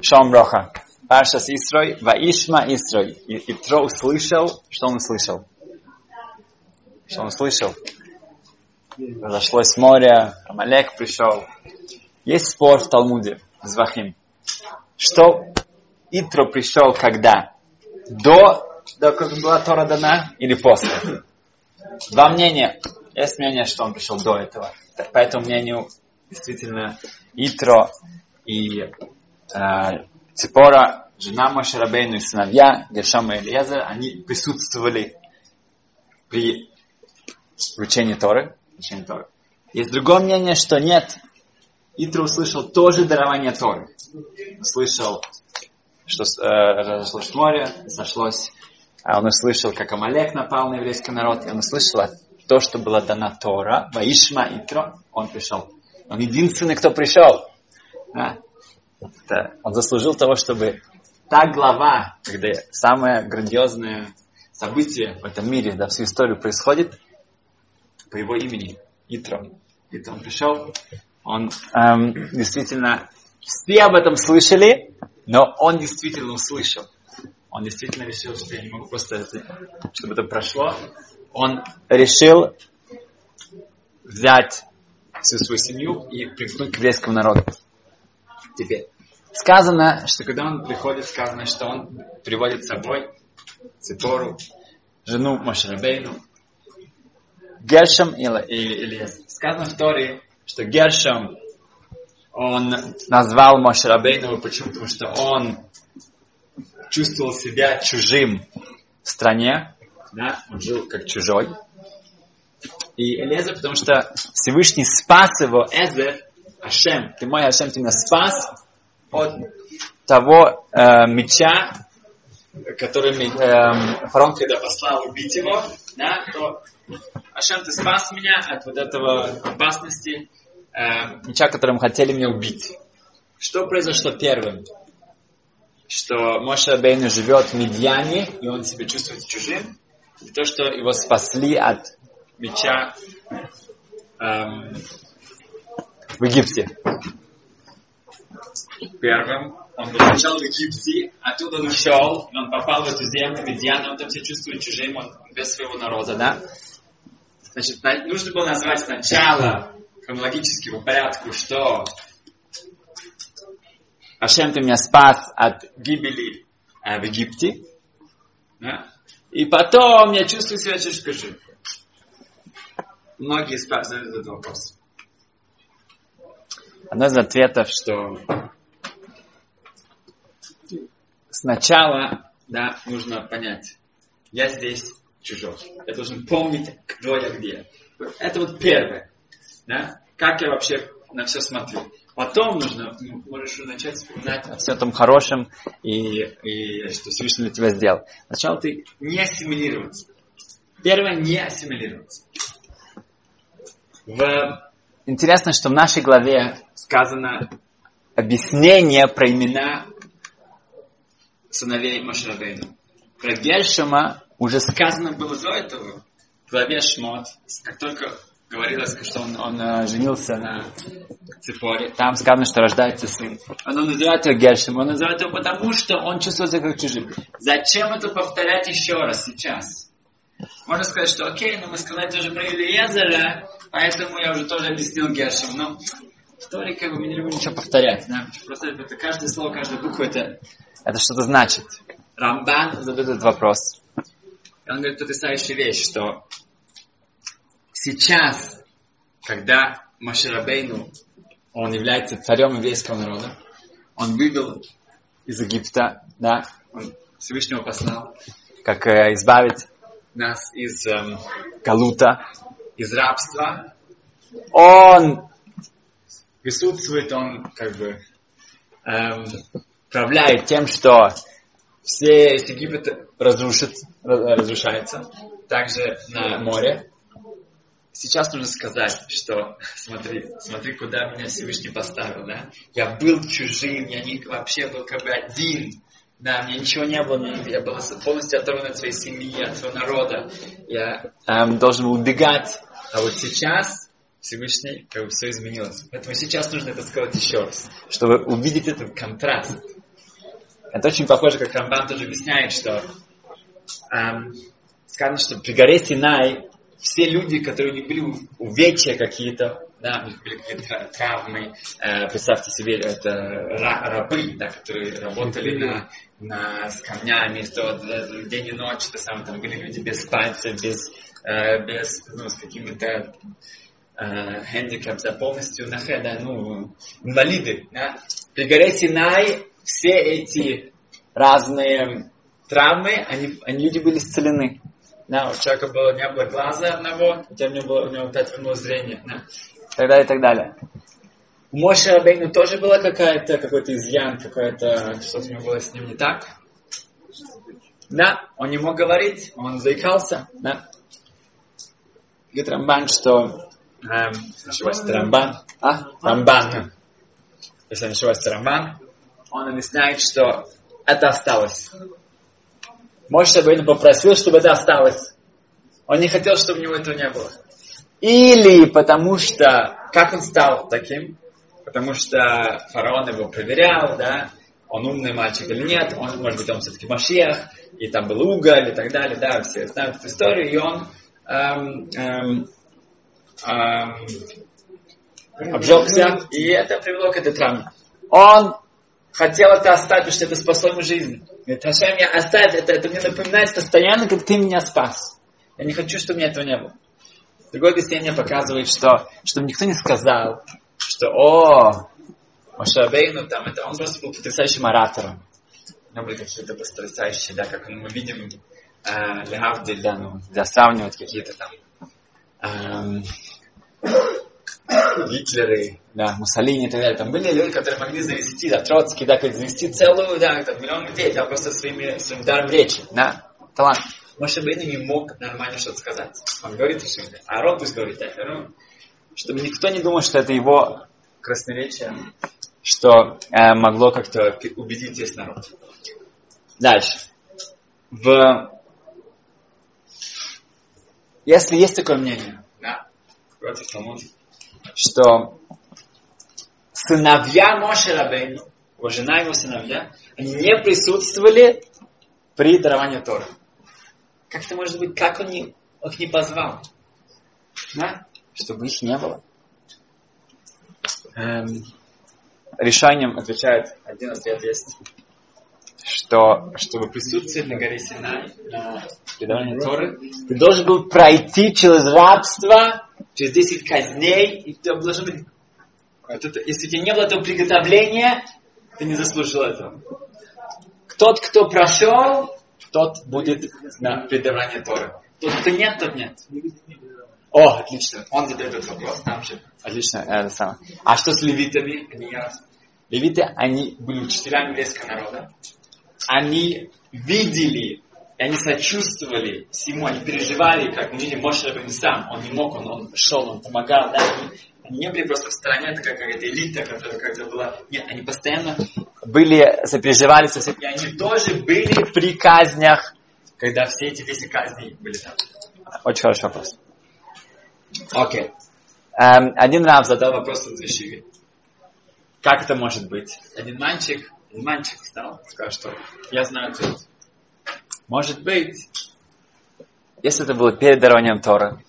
Шомроха. Паршас Исрой, Ваишма Исрой. И Итро услышал, что он услышал? Что он услышал? Разошлось море, Амалек пришел. Есть спор в Талмуде, Звахим. Что Итро пришел когда? До, до как была Тора дана или после? Два мнения. Есть мнение, что он пришел до этого. По этому мнению, действительно, Итро и Ципора, жена Мошерабейну и сыновья Гершама и Элиеза, они присутствовали при вручении Торы. Вручении Торы. Есть другое мнение, что нет. Итро услышал тоже дарование Торы. Услышал, что э, разошлось море, сошлось а он услышал, как Амалек напал на еврейский народ, и он услышал то, что было дано Тора, Ваишма Итро, он пришел. Он единственный, кто пришел. Да. Это, он заслужил того, чтобы та глава, когда самое грандиозное событие в этом мире, да, всю историю происходит, по его имени, Итро. Итро он пришел, он эм, действительно, все об этом слышали, но он действительно услышал он действительно решил, что я не могу просто, чтобы это прошло, он решил взять всю свою семью и примкнуть к еврейскому народу. Теперь, сказано, что когда он приходит, сказано, что он приводит с собой Ципору, жену Машарабейну, Гершем и Ильяс. Сказано в Торе, что Гершем, он назвал Машарабейну, почему? Потому что он чувствовал себя чужим в стране, да, он жил как чужой. И Элезер, потому что Всевышний спас его, Эзер, Ашем, ты мой Ашем, ты меня спас от того э, меча, который э, фараон, когда послал убить его, да, то Ашем, ты спас меня от вот этого опасности э, меча, которым хотели меня убить. Что произошло первым? что Моше Бейну живет в Медьяне, и он себя чувствует чужим, и то, что его спасли от меча эм, в Египте. Первым он сначала в Египте, оттуда он ушел, он попал в эту землю, Медьян, он там себя чувствует чужим, он без своего народа, да? Значит, нужно было назвать сначала хронологически по порядку, что Ашем, ты меня спас от гибели э, в Египте. Да? И потом я чувствую себя жив. Многие задают этот вопрос. Одно из ответов, что сначала да, нужно понять, я здесь чужой. Я должен помнить, кто я где. Это вот первое. Да? Как я вообще на все смотрю. Потом нужно, можешь начать вспоминать о всем том хорошем и, и что Всевышний для тебя сделал. Сначала ты не ассимилироваться. Первое, не ассимилироваться. В... Интересно, что в нашей главе сказано объяснение про имена сыновей Машрабейну. Про Гершема уже сказано было до этого в главе Шмот, как только говорилось, что он, он э, женился на Цифоре. Там сказано, что рождается сын. Он называет его Гершем. Он называет его потому, что он чувствует себя как чужим. Зачем это повторять еще раз сейчас? Можно сказать, что окей, но мы сказали тоже про Илиезера, поэтому я уже тоже объяснил Гершем. Но Торе как бы мы не любим ничего повторять. Да? Просто это каждое слово, каждая буква, это, это что-то значит. Рамбан задает этот вопрос. И он говорит потрясающую вещь, что сейчас, когда Маширабейну, он является царем еврейского народа, он вывел из Египта, да, он Всевышнего послал, как э, избавить нас из э, Галута, из рабства. Он присутствует, он как бы эм, управляет тем, что все Египет разрушит, разрушается, также на море. Сейчас нужно сказать, что смотри, смотри, куда меня Всевышний поставил, да? Я был чужим, я не, вообще был как бы один, да, мне ничего не было, я был полностью оторван от своей семьи, от своего народа. Я эм, должен был убегать. А вот сейчас Всевышний, как бы все изменилось. Поэтому сейчас нужно это сказать еще раз, чтобы увидеть этот контраст. Это очень похоже, как Рамбан тоже объясняет, что эм, сказано, что при горе Синай все люди, которые не были увечья какие-то, да, у них были какие-то травмы, э, представьте себе, это рабы, да, которые работали на, на, с камнями, то, день и ночь, то самое, там были люди без пальцев, без, э, без ну, с какими-то э, да, полностью на да, ну, инвалиды. Да. При горе Синай все эти разные травмы, они, они люди были исцелены. Да, у человека было, не было глаза одного, у него, было, у него опять вернулось зрение. Да. И так далее, и так далее. У Моше Рабейну тоже была какая-то, какой-то изъян, какое-то, что-то у него было с ним не так. Да, он не мог говорить, он заикался, да. Говорит Рамбан, что эм, ошибаюсь, Рамбан, а? Рамбан. Если не ошибаюсь, Рамбан, он объясняет, что это осталось. Моше Рабейну попросил, чтобы это осталось. Он не хотел, чтобы у него этого не было. Или потому что, как он стал таким? Потому что фараон его проверял, да, он умный мальчик или нет, он, может быть, он все-таки Машиах, и там был уголь и так далее, да, все знают эту историю, и он эм, эм, обжегся, и это привело к этой травме. Он хотел это оставить, потому что это спасло ему жизнь. Говорит, Хашем, я оставь это, это мне напоминает постоянно, как ты меня спас. Я не хочу, чтобы у меня этого не было. Другое объяснение показывает, что, чтобы никто не сказал, что, о, Машабейну, там, это, он просто был потрясающим оратором. У него были какие-то потрясающие, да, как мы видим, э, Лехавдиль, да, ну, для сравнивать какие-то там эм, Гитлеры, да, Муссолини и так далее. Там были люди, которые могли завести, да, Троцкий, да, как завести целую, да, там, миллион людей, да, просто своими, своим даром речи, да, талант. Моше Бейну не мог нормально что-то сказать. Он говорит все, а Арон пусть говорит, так, Арон, чтобы никто не думал, что это его красноречие, что э, могло как-то убедить весь народ. Дальше. В... Если есть такое мнение, да, что сыновья Моше Рабейну, его жена и его сыновья, они не присутствовали при даровании Торы. Как это может быть? Как он не, их не позвал? Да? Чтобы их не было. Эм, решением отвечает, один ответ есть, что чтобы присутствовать на горе Синай, на предавании Торы, ты должен был пройти через рабство, через 10 казней, и ты должен быть... Вот это, если у тебя не было этого приготовления, ты не заслужил этого. Тот, кто прошел, тот будет на предавании Торы. Тот, кто нет, тот нет. О, отлично. Он задает этот вопрос там же. Отлично. Это самое. А что с левитами? Они, левиты, они были учителями еврейского народа. Они видели, и они сочувствовали всему, они переживали, как мы видим, Моше Рабин сам. Он не мог, он, он шел, он помогал. Да? Они не были просто в стороне, это какая-то элита, которая как-то была. Нет, они постоянно были, сопереживали со всеми. И они тоже были при казнях, когда все эти 10 казней были там. Очень хороший вопрос. Окей. Okay. Um, один раз задал вопрос Ешиве. Как это может быть? Один мальчик, мальчик встал, сказал, что я знаю ответ. Может быть, если это было перед дарованием Тора,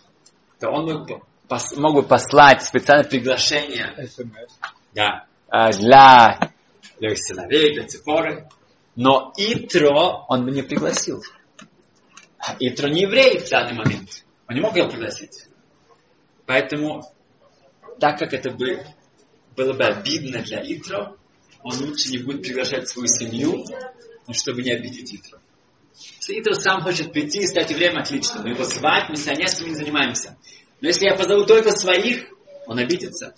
то он мог, пос, мог бы послать специальное приглашение да, для, для сыновей, для Цепоры, но Итро он бы не пригласил. Итро не еврей в данный момент. Он не мог его пригласить. Поэтому, так как это бы, было бы обидно для Итро, он лучше не будет приглашать свою семью, ну, чтобы не обидеть Итро. Если Итро сам хочет прийти и стать евреем, отлично. Но его звать, миссионерством не занимаемся. Но если я позову только своих, он обидится.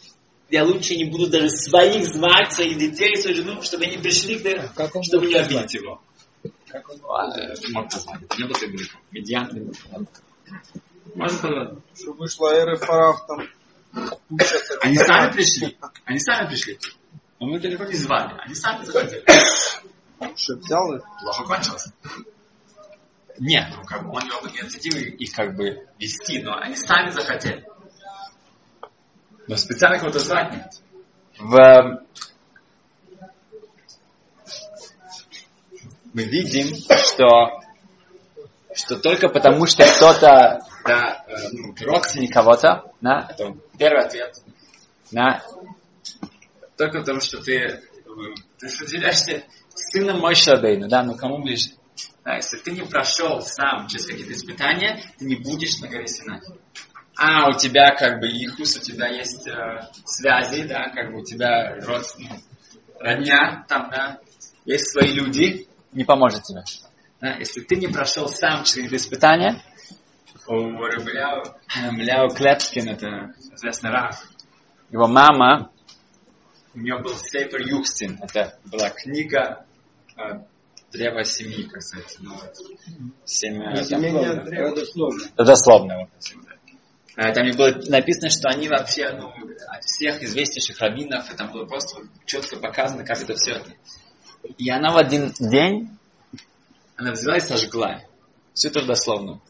Я лучше не буду даже своих звать, своих детей, свою жену, чтобы они пришли, к как чтобы не обидеть его. Как он а, мог позвать. Не было так Медиан. Можно позвать? Что вышла эра фарав там. Они сами пришли. Они сами пришли. Но мы далеко не звали. Они сами захотели. Что, взял их? Плохо кончилось. Нет, ну как бы он вел инициативу их как бы вести, но они сами захотели. Но специально кого-то звать нет. В... Мы видим, что, что только потому, что кто-то да, э, ну, родственник кого-то, да, это первый ответ, да, только потому, что ты, ты выделяешься сыном Мойши Абейну, да, ну кому ближе? Да, если ты не прошел сам через какие-то испытания, ты не будешь на горе Синай. А, у тебя как бы ихус, у тебя есть э, связи, да, как бы у тебя родственник, родня там, да, есть свои люди, не поможет тебе. Да, если ты не прошел сам через испытания, у Рабляу, Клепкин, это известный Раф, его мама, у нее был Сейпер Юхстин, это была книга э, древа семьи, как сказать, семя... Дословно. Дословно. вот, Э, Там было написано, что они вообще, ну, от всех известнейших раввинов, и там было просто четко показано, как это все. И она в один день, она взяла и сожгла. Все это.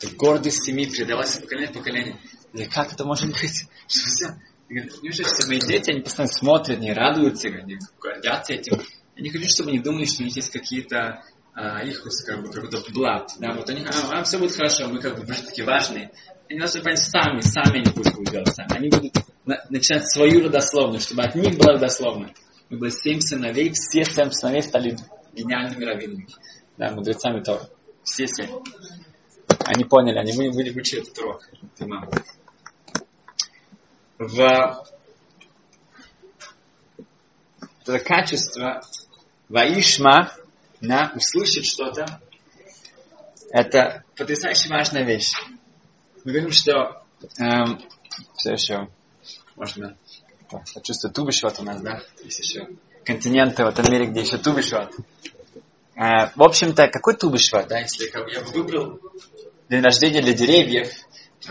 Это гордость семьи передалась из поколения в поколение. Говорю, как это может быть? Что все? Я неужели все мои дети, они постоянно смотрят, не радуются, они гордятся этим. Я не хочу, чтобы они думали, что у них есть какие-то а, их как бы какой-то блат. Да, вот они, а, а, все будет хорошо, мы как бы уже такие важные. Они должны понять сами, сами они пусть будут делать сами. Они будут на- начинать свою родословную, чтобы от них была родословная. Мы было семь сыновей, все семь сыновей стали гениальными раввинами. Да, мудрецами Тора. Все семь. Они поняли, они были, были выучили этот урок. Это мама. В это качество Ваишма, на услышать что-то, это потрясающе важная вещь. Мы говорим, что эм, все еще можно чувствую тубишот у нас, да? Есть еще континенты в этом мире, где еще тубишот. Э, в общем-то, какой тубишот, да? Если я бы выбрал день рождения для деревьев,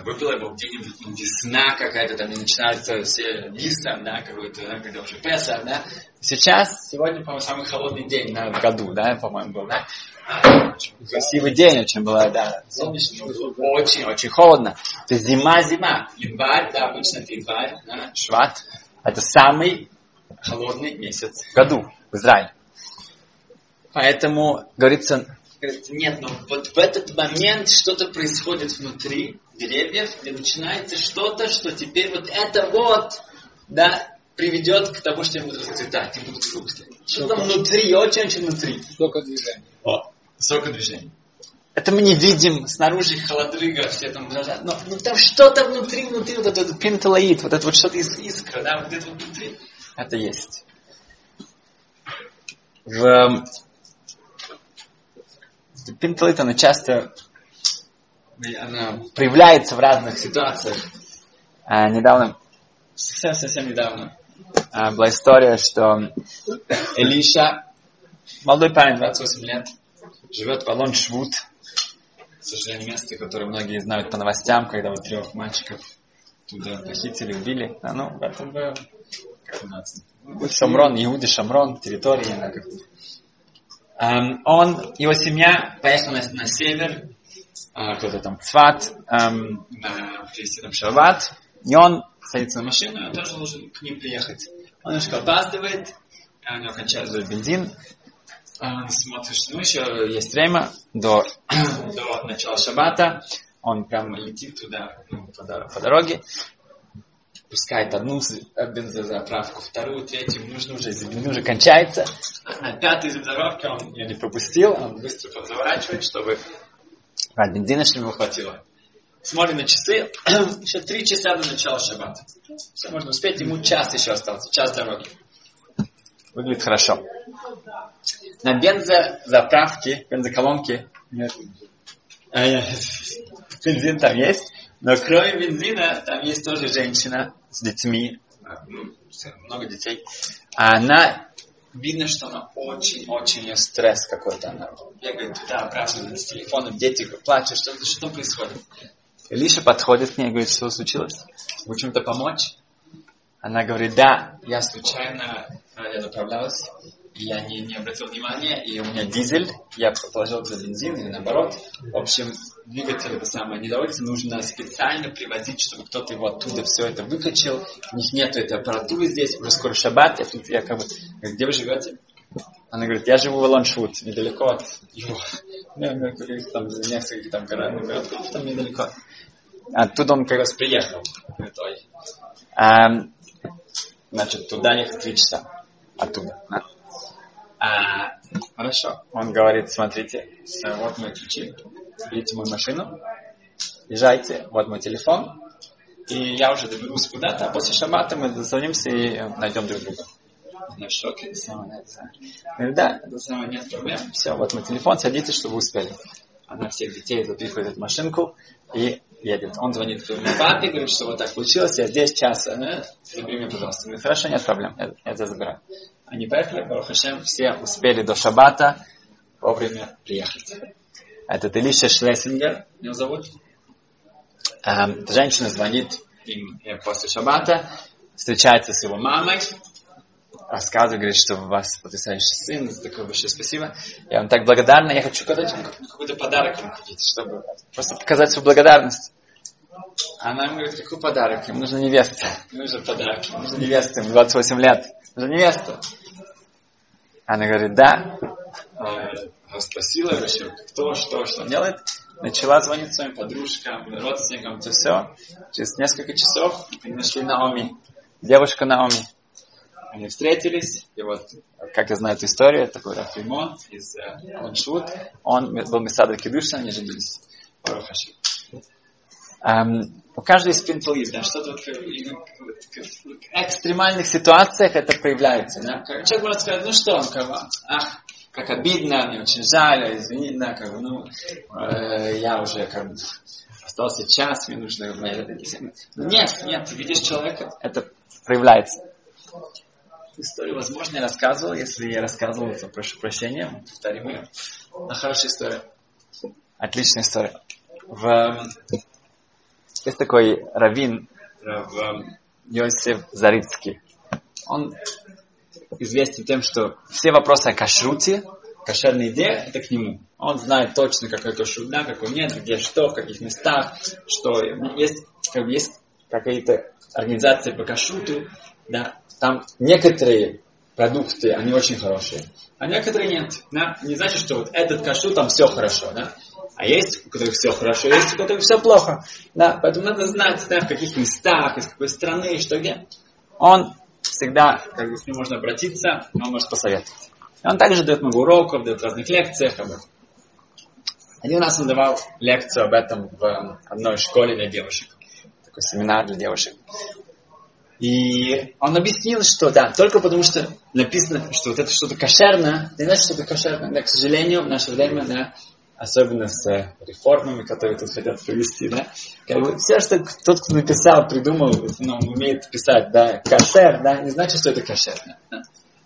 выбрал его где-нибудь ну, весна какая-то, там и начинаются все листом, да, какой-то, да, когда уже Песах, да. Сейчас, сегодня, по-моему, самый холодный день в году, да, по-моему, был, да. Очень красивый день очень было, да, солнечный, очень-очень холодно. То есть зима-зима. Январь, да, обычно это январь, да, шват. Это самый холодный месяц в году в Израиле. Поэтому, говорится, говорится, нет, но вот в этот момент что-то происходит внутри деревьев, где начинается что-то, что теперь вот это вот, да, приведет к тому, что они будут расцветать и будут фрукты. Что-то внутри, очень-очень внутри. Только движение. О, сокодвижение. Это мы не видим, снаружи холодрыга, все там дрожат, но, но там что-то внутри, внутри, вот этот пенталоид, вот это вот что-то из искра, да, вот это вот внутри, это есть. В пенталоид, она часто она проявляется в разных ситуациях. А, недавно, совсем-совсем недавно, а, была история, что Элиша, молодой парень, 28 лет, живет в Алон Швуд, к сожалению, место, которое многие знают по новостям, когда вот трех мальчиков туда похитили, убили. А, ну, в этом был, как у нас, Шамрон, Иуды, Шамрон, территория. да, как- Эм, он, его семья поехала на, на север, а, кто-то там Цват, эм, на привезти там шаббат, и он садится на машину, он тоже должен к ним приехать. Он немножко опаздывает, а у него кончается бензин, он смотрит, что ну, еще есть время до, до начала шаббата, он прям летит туда, ну, по, по дороге, пускает одну з- бензозаправку, вторую, третью, нужно уже, бензин уже кончается. На пятой заправке он ее не пропустил, он быстро подворачивает, чтобы а, бензина, чтобы ему хватило. Смотрим на часы, еще три часа до начала шаббата. Все, можно успеть, ему час еще остался, час дороги. Выглядит хорошо. На бензозаправке, бензоколонке нет. А, нет. Бензин там есть, но кроме бензина, там есть тоже женщина с детьми, а, ну, много детей. А она, видно, что она очень-очень, у нее стресс какой-то. Она бегает туда, обратно с телефоном, дети плачут, что, что происходит. Лиша подходит к ней и говорит, что случилось? Вы чем-то помочь? Она говорит, да, я случайно, я направлялась, я не, не обратил внимания, и у меня дизель, я положил туда бензин, или наоборот. В общем, двигатель это самое не доводится, нужно специально привозить, чтобы кто-то его оттуда все это выкачал. У них нету этой аппаратуры здесь, уже скоро шаббат, я тут, я как бы, где вы живете? Она говорит, я живу в Аланшут, недалеко от его. Ну, ну, там за несколько там городов, там недалеко. Оттуда он как раз приехал. А, значит, туда ехать три часа. Оттуда. А, хорошо. Он говорит, смотрите, вот мои ключи, берите мою машину, езжайте, вот мой телефон, и я уже доберусь куда-то, а после шабата мы дозвонимся и найдем друг друга. Она в шоке, Говорит, да, это самое, нет проблем. Все, вот мой телефон, садитесь, чтобы успели. Она всех детей запихивает в машинку и едет. Он звонит своему папе, говорит, что вот так получилось, я здесь час, да? забери меня, пожалуйста. Говорит, хорошо, нет проблем, я, я забираю. Они поехали, Барухашем, все успели до шабата вовремя приехать. Это Элиша Шлессингер, его зовут. Эм, женщина звонит им после шабата, встречается с его мамой, рассказывает, говорит, что у вас потрясающий сын, за такое большое спасибо. Я вам так благодарна, я хочу подать вам какой-то подарок ему купить, чтобы просто показать свою благодарность. Она ему говорит, какой подарок? Ему нужна невеста. Ему нужен подарок. Ему нужна невеста, ему 28 лет. Нужна невеста. Она говорит, да. А, спросила вообще, кто, что, что делает. Начала звонить своим подружкам, родственникам, это все. Через несколько часов нашли Наоми. Девушка Наоми. Они встретились, и вот, как я знаю эту историю, такой Рафимон из э, Ланшут, он был Месадр Кедуша, они женились. Барухаши. Um, у каждого есть принципиализм, да, что-то вот, в экстремальных ситуациях это проявляется, да. Человек может сказать, ну что, он, как ах, как обидно, мне очень жаль, извини, да, как ну, э, я уже как бы остался час, мне нужно... Нет, нет, ты видишь человека, это проявляется историю, возможно, я рассказывал. Если я рассказывал, то прошу прощения, повторим ее. Но хорошая история. Отличная история. В... Есть такой раввин Йосиф Зарицкий. Он известен тем, что все вопросы о кашруте, кошерной еде, это к нему. Он знает точно, какой кашрут, да, какой нет, где что, в каких местах, что есть, как бы есть какие-то организации по кашруту, да, там некоторые продукты, они очень хорошие, а некоторые нет. Да? Не значит, что вот этот кашу там все хорошо, да? А есть, у которых все хорошо, есть, у которых все плохо. Да? Поэтому надо знать, да, в каких местах, из какой страны, что где. Он всегда, как бы, к нему можно обратиться, он может посоветовать. И он также дает много уроков, дает разных лекциях об этом. Один раз он давал лекцию об этом в одной школе для девушек. Такой семинар для девушек. И он объяснил, что да, только потому что написано, что вот это что-то кошерное, не значит, что это кошерное. Да, к сожалению, в наше время, да, особенно с э, реформами, которые тут хотят провести, да, как бы все, что тот, кто написал, придумал, ну, умеет писать, да, кошер, да, не значит, что это кошерное. Да.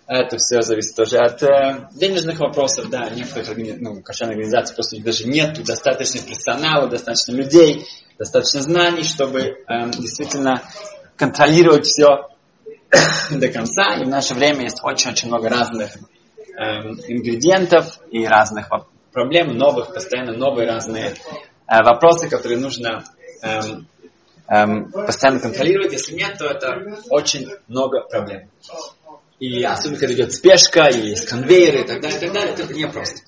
Это все зависит тоже от э, денежных вопросов, да, некоторых ну, кошерных организаций просто даже нет достаточно персонала, достаточно людей, достаточно знаний, чтобы э, действительно контролировать все до конца. И в наше время есть очень-очень много разных эм, ингредиентов и разных проблем, новых, постоянно новые разные э, вопросы, которые нужно эм, эм, постоянно контролировать. Если нет, то это очень много проблем. И особенно, когда идет спешка, и есть конвейеры и так далее, и так далее, это непросто.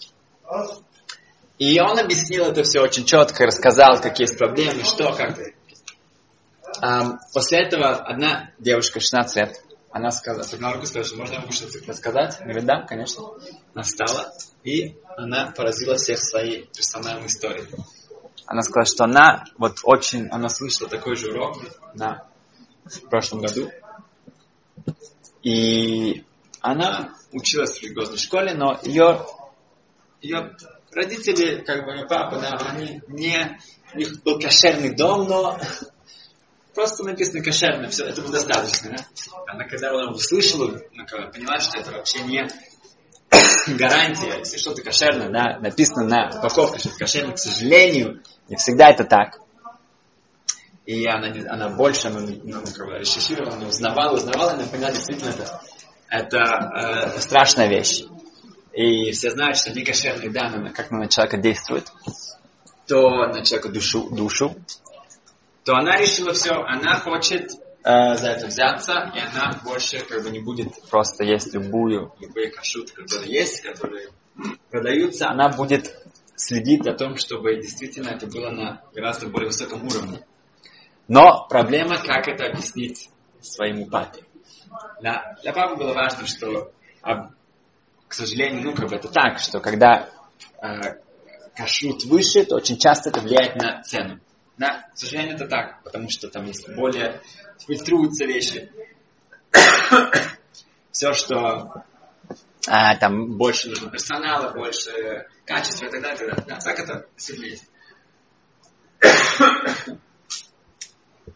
И он объяснил это все очень четко, рассказал, какие есть проблемы, что, как. А, после этого одна девушка, 16 лет, она сказала, подняла руку сказала, что можно ему что-то рассказать? Говорит, да, конечно. Она встала, и она поразила всех своей персональной историей. Она сказала, что она вот очень, она слышала такой же урок на, в прошлом году. И она училась в религиозной школе, но ее, ее родители, как бы ее папа, да, они не, у них был кошерный дом, но Просто написано кошерно, все, этого достаточно. Да? Она когда услышала, она поняла, что это вообще не гарантия, если что-то кошерно, да, написано на упаковке, что это кошерно, к сожалению, не всегда это так. И она, она больше, она, ну, решишировала, она узнавала, узнавала, и она поняла, действительно, это, это э, страшная вещь. И все знают, что некошерная еда, она как на человека действует, то на человека душу, душу, то она решила все, она хочет э, за это взяться, и она больше как бы не будет просто есть любую, любые кашуты, которые есть, которые продаются, она будет следить за том, чтобы действительно это было на гораздо более высоком уровне. Но проблема, как это объяснить своему папе. Для, для папы было важно, что, а, к сожалению, ну как бы это так, что когда э, кашрут выше, то очень часто это влияет на цену. Да, к сожалению, это так, потому что там есть более фильтруются вещи. Все, что а, там больше нужно персонала, больше качества и так далее, и. Да, так это сильно.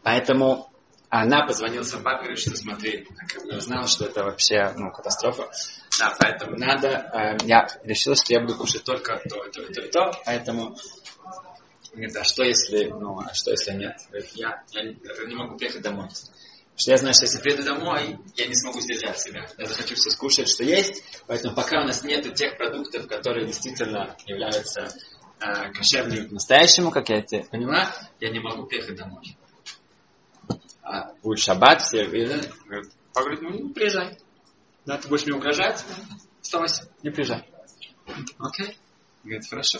Поэтому она позвонила своему папе и говорит, что смотри, как бы что это вообще ну, катастрофа. Да, поэтому надо, э, я решила, что я буду кушать только то, то, то, то, то поэтому говорит, а что если, ну, а что если нет? Говорит, я, я не могу приехать домой. Потому что я знаю, что если приеду домой, я не смогу сдержать себя. Я захочу все скушать, что есть. Поэтому пока у нас нет тех продуктов, которые действительно являются э, кошерными по-настоящему, как я это поняла, я не могу приехать домой. А будет шаббат, все говорят, говорит, ну, приезжай. Да, ты будешь мне угрожать? Оставайся, не приезжай. Окей? Говорит, хорошо.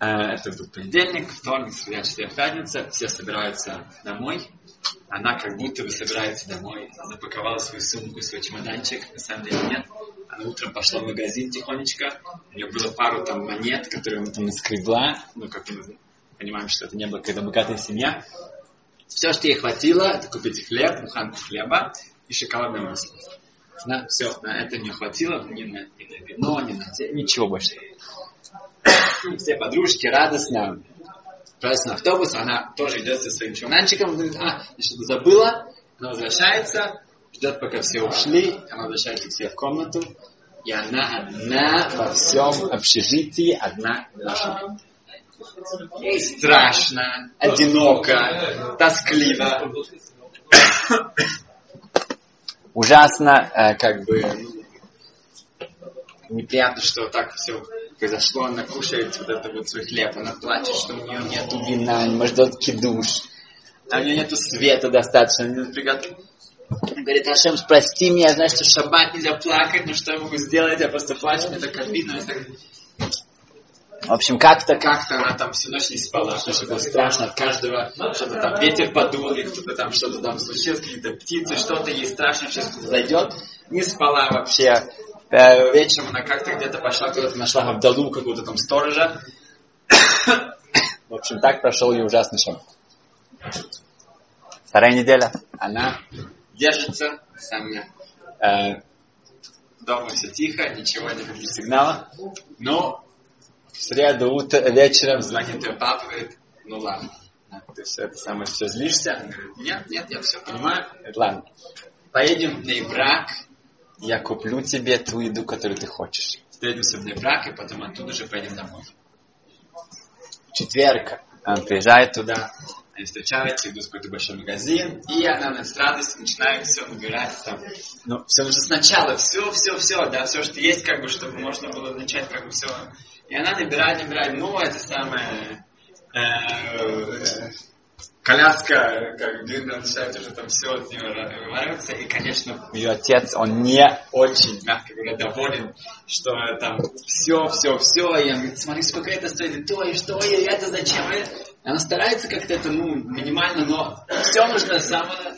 А, это был понедельник, вторник, среда, четверг, пятница. Все собираются домой. Она как будто бы собирается домой. Запаковала свою сумку, свой чемоданчик. На самом деле нет. Она утром пошла в магазин тихонечко. У нее было пару там монет, которые она там наскребла. Ну, как мы понимаем, что это не было когда богатая семья. Все, что ей хватило, это купить хлеб, буханку хлеба и шоколадное масло. На, все, на это не хватило ни на, ни на вино, ни на ничего больше. Все подружки радостно отправляются на автобус, она тоже идет со своим чемоданчиком, а, я что-то забыла, она возвращается, ждет, пока все ушли, она возвращается себе в комнату, и она одна во всем общежитии, одна наша. Ей страшно, одиноко, тоскливо. Ужасно, э, как бы, неприятно, что так все произошло. Она кушает вот это вот свой хлеб, она плачет, что у нее нет вина, не может дать кидуш. А у нее нету света достаточно, не напрягает. Говорит, Ашем, прости меня, я знаю, что в шаббат нельзя плакать, но что я могу сделать, я просто плачу, мне так обидно. В общем, как-то, как-то она там всю ночь не спала, потому что было страшно от каждого, что-то там ветер подул, или кто-то там что-то там случилось, какие-то птицы, что-то ей страшно, сейчас кто-то зайдет. Не спала вообще. Э, вечером она как-то где-то пошла, куда-то нашла Абдалу, какого-то там сторожа. В общем, так прошел ее ужасный шок. Вторая неделя. Она держится, самая э, дома все тихо, ничего, никаких сигналов. Но в среду утро, вечером звонит ее папа, говорит, ну ладно, ты все это самое все злишься? Он говорит, нет, нет, я все понимаю. Говорит, ладно, поедем в брак, я куплю тебе ту еду, которую ты хочешь. Встретимся в брак, и потом оттуда же поедем домой. четверг он приезжает туда, они встречаются, идут в какой-то большой магазин, и она с радостью начинает все набирать там. Ну, все уже сначала, все, все, все, да, все, что есть, как бы, чтобы можно было начать, как бы, все и она набирает, набирает, ну, это самое, э, коляска, как бы, начинает уже там все от нее вываливаться. И, конечно, ее отец, он не очень, мягко говоря, доволен, что там все, все, все. И он говорит, смотри, сколько это стоит, и то, и что, и это зачем. И она старается как-то это, ну, минимально, но все нужно самое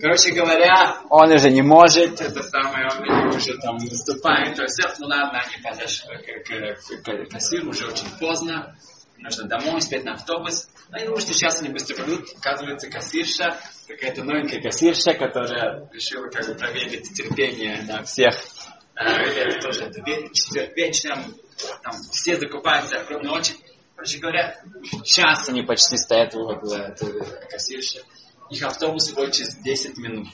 Короче говоря, он уже не может, это самое, он уже там выступает, то есть, ну ладно, они подошли к, к, к, к кассиру, уже очень поздно, нужно домой, успеть на автобус. Ну, я думаю, что сейчас они быстро придут, оказывается, кассирша, какая-то новенькая кассирша, которая решила как бы проверить терпение на всех. А, это тоже это четверг вечером, там все закупаются, огромная очередь. Короче говоря, час они почти стоят около кассирши. Их автобус уходит через 10 минут.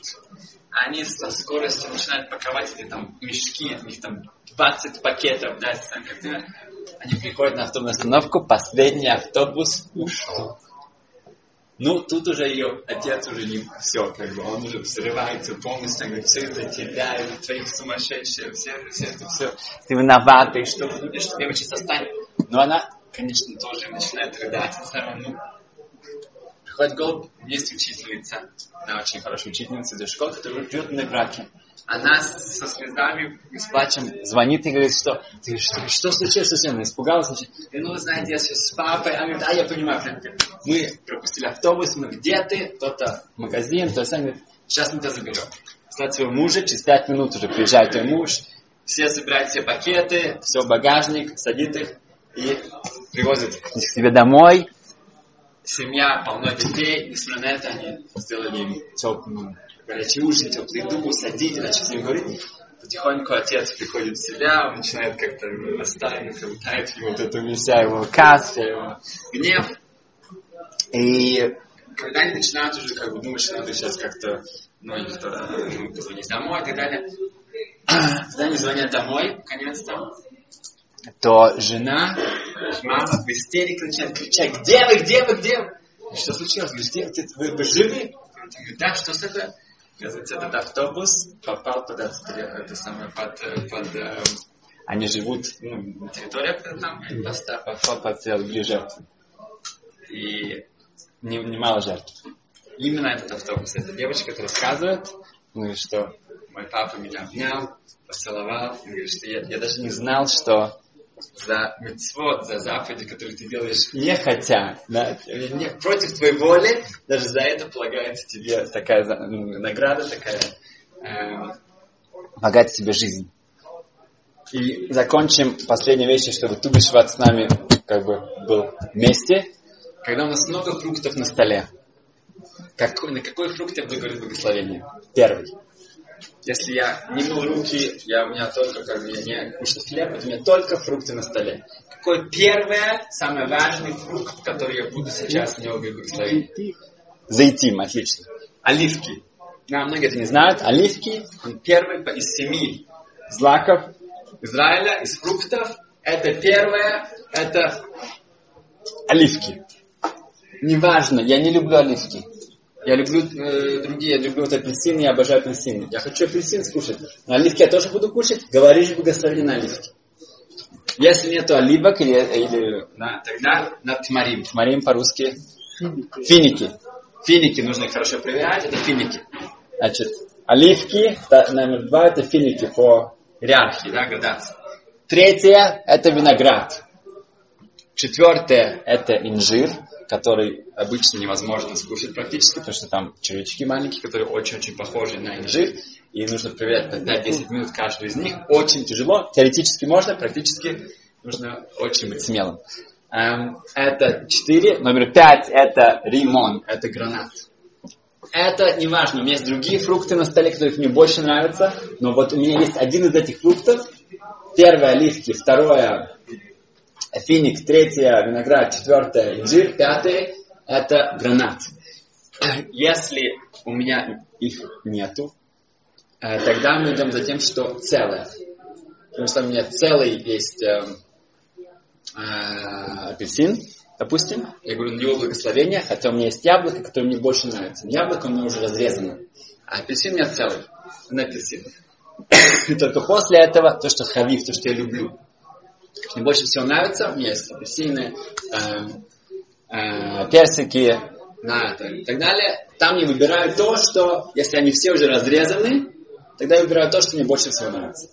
Они со скоростью начинают паковать эти там мешки, у них там 20 пакетов, да, как Они приходят на автобусную остановку, последний автобус ушел. Ну, тут уже ее отец уже не все, как бы, он уже взрывается полностью, говорит, все из-за тебя, из-за твоих сумасшедших, все, все, это все, ты виновата, что будешь, тебе сейчас останет. Но она, конечно, тоже начинает рыдать, ну, приходит год, есть учительница, она очень хорошая учительница из школы, которая живет на браке она со слезами, с плачем звонит и говорит, что, ты, что, что случилось совсем, испугалась. Значит, ну, вы знаете, я сейчас с папой. Она говорит, да, я понимаю. Мы пропустили автобус, мы где ты? Кто-то в магазин, то есть она говорит, сейчас мы тебя заберем. Кстати, своего мужа, через пять минут уже приезжает твой муж, все собирают все пакеты, все багажник, садит их и привозят их к себе домой. Семья, полно детей, несмотря на это, они сделали им теплую ужин, теплый еду, садить, начать с ним говорить. Потихоньку отец приходит в себя, он начинает как-то расставить, как вот эту вся его каз, вся его гнев. И когда они начинают уже как бы думать, что надо сейчас как-то, ну, их ну, позвонить домой и так далее, когда они звонят домой, наконец-то, то жена, мама в истерике начинает кричать, где вы, где вы, где вы? Что случилось? Где вы, вы живы? Да, что с это? Оказывается, этот автобус попал под это самое, под, под э, они живут, ну, территория там, и попал под две жертвы. И немало не жертв. Именно этот автобус, эта девочка, которая рассказывает, ну и что мой папа меня обнял, поцеловал, и говорит, что я, я даже не знал, что за мецвод, за заповеди, которые ты делаешь не хотя, да, не, против твоей воли, даже за это полагается тебе такая ну, награда, такая, э, полагается тебе жизнь. И закончим последней вещью, чтобы Тубишват с нами как бы был вместе, когда у нас много фруктов на столе. Какой, на какой фрукт я буду говорить благословение? Первый. Если я не мыл руки, я, у меня только, как бы, я не кушаю хлеб, у меня только фрукты на столе. Какой первый, самый важный фрукт, который я буду сейчас него благословить? Зайтим, отлично. Оливки. Да, многие это не знают. Оливки, он первый из семи злаков Израиля, из фруктов. Это первое, это оливки. Неважно, я не люблю оливки. Я люблю э, другие, я люблю вот апельсины, я обожаю апельсины. Я хочу апельсин скушать. На оливки я тоже буду кушать. Говоришь благословение на оливки. Если нету оливок или, или да, тогда на тмарим. Тмарим по-русски финики. Финики нужно хорошо проверять, это финики. Значит, оливки, номер два, это финики по иерархии, да, градации. Третье, это виноград. Четвертое, это инжир который обычно невозможно скушать практически, потому что там червячки маленькие, которые очень-очень похожи на инжир, и нужно проверять тогда 10 минут каждую из них. Очень тяжело, теоретически можно, практически нужно очень быть смелым. Эм, это 4. Номер 5 это римон, это гранат. Это не важно, у меня есть другие фрукты на столе, которые мне больше нравятся, но вот у меня есть один из этих фруктов. Первое оливки, второе финик, третье виноград, четвертое инжир, пятое это гранат. Если у меня их нету, э, тогда мы идем за тем, что целое. Потому что у меня целый есть э, э, апельсин, допустим, я говорю на него благословение, хотя у меня есть яблоко, которое мне больше нравится. Яблоко у меня уже разрезано, а апельсин у меня целый, на апельсин. Только после этого то, что хавив, то, что я люблю. Мне больше всего нравится, у меня есть апельсины, э, э, персики, на это и так далее. Там я выбираю то, что, если они все уже разрезаны, тогда я выбираю то, что мне больше всего нравится.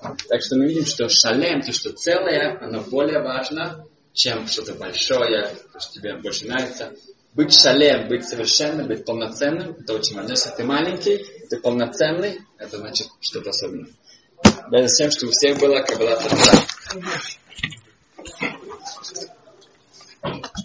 Так что мы видим, что шалем, то, что целое, оно более важно, чем что-то большое, то, что тебе больше нравится. Быть шалем, быть совершенным, быть полноценным, это очень важно. Если ты маленький, ты полноценный, это значит что-то особенное. Дай за тем, чтобы у всех была кабала татра.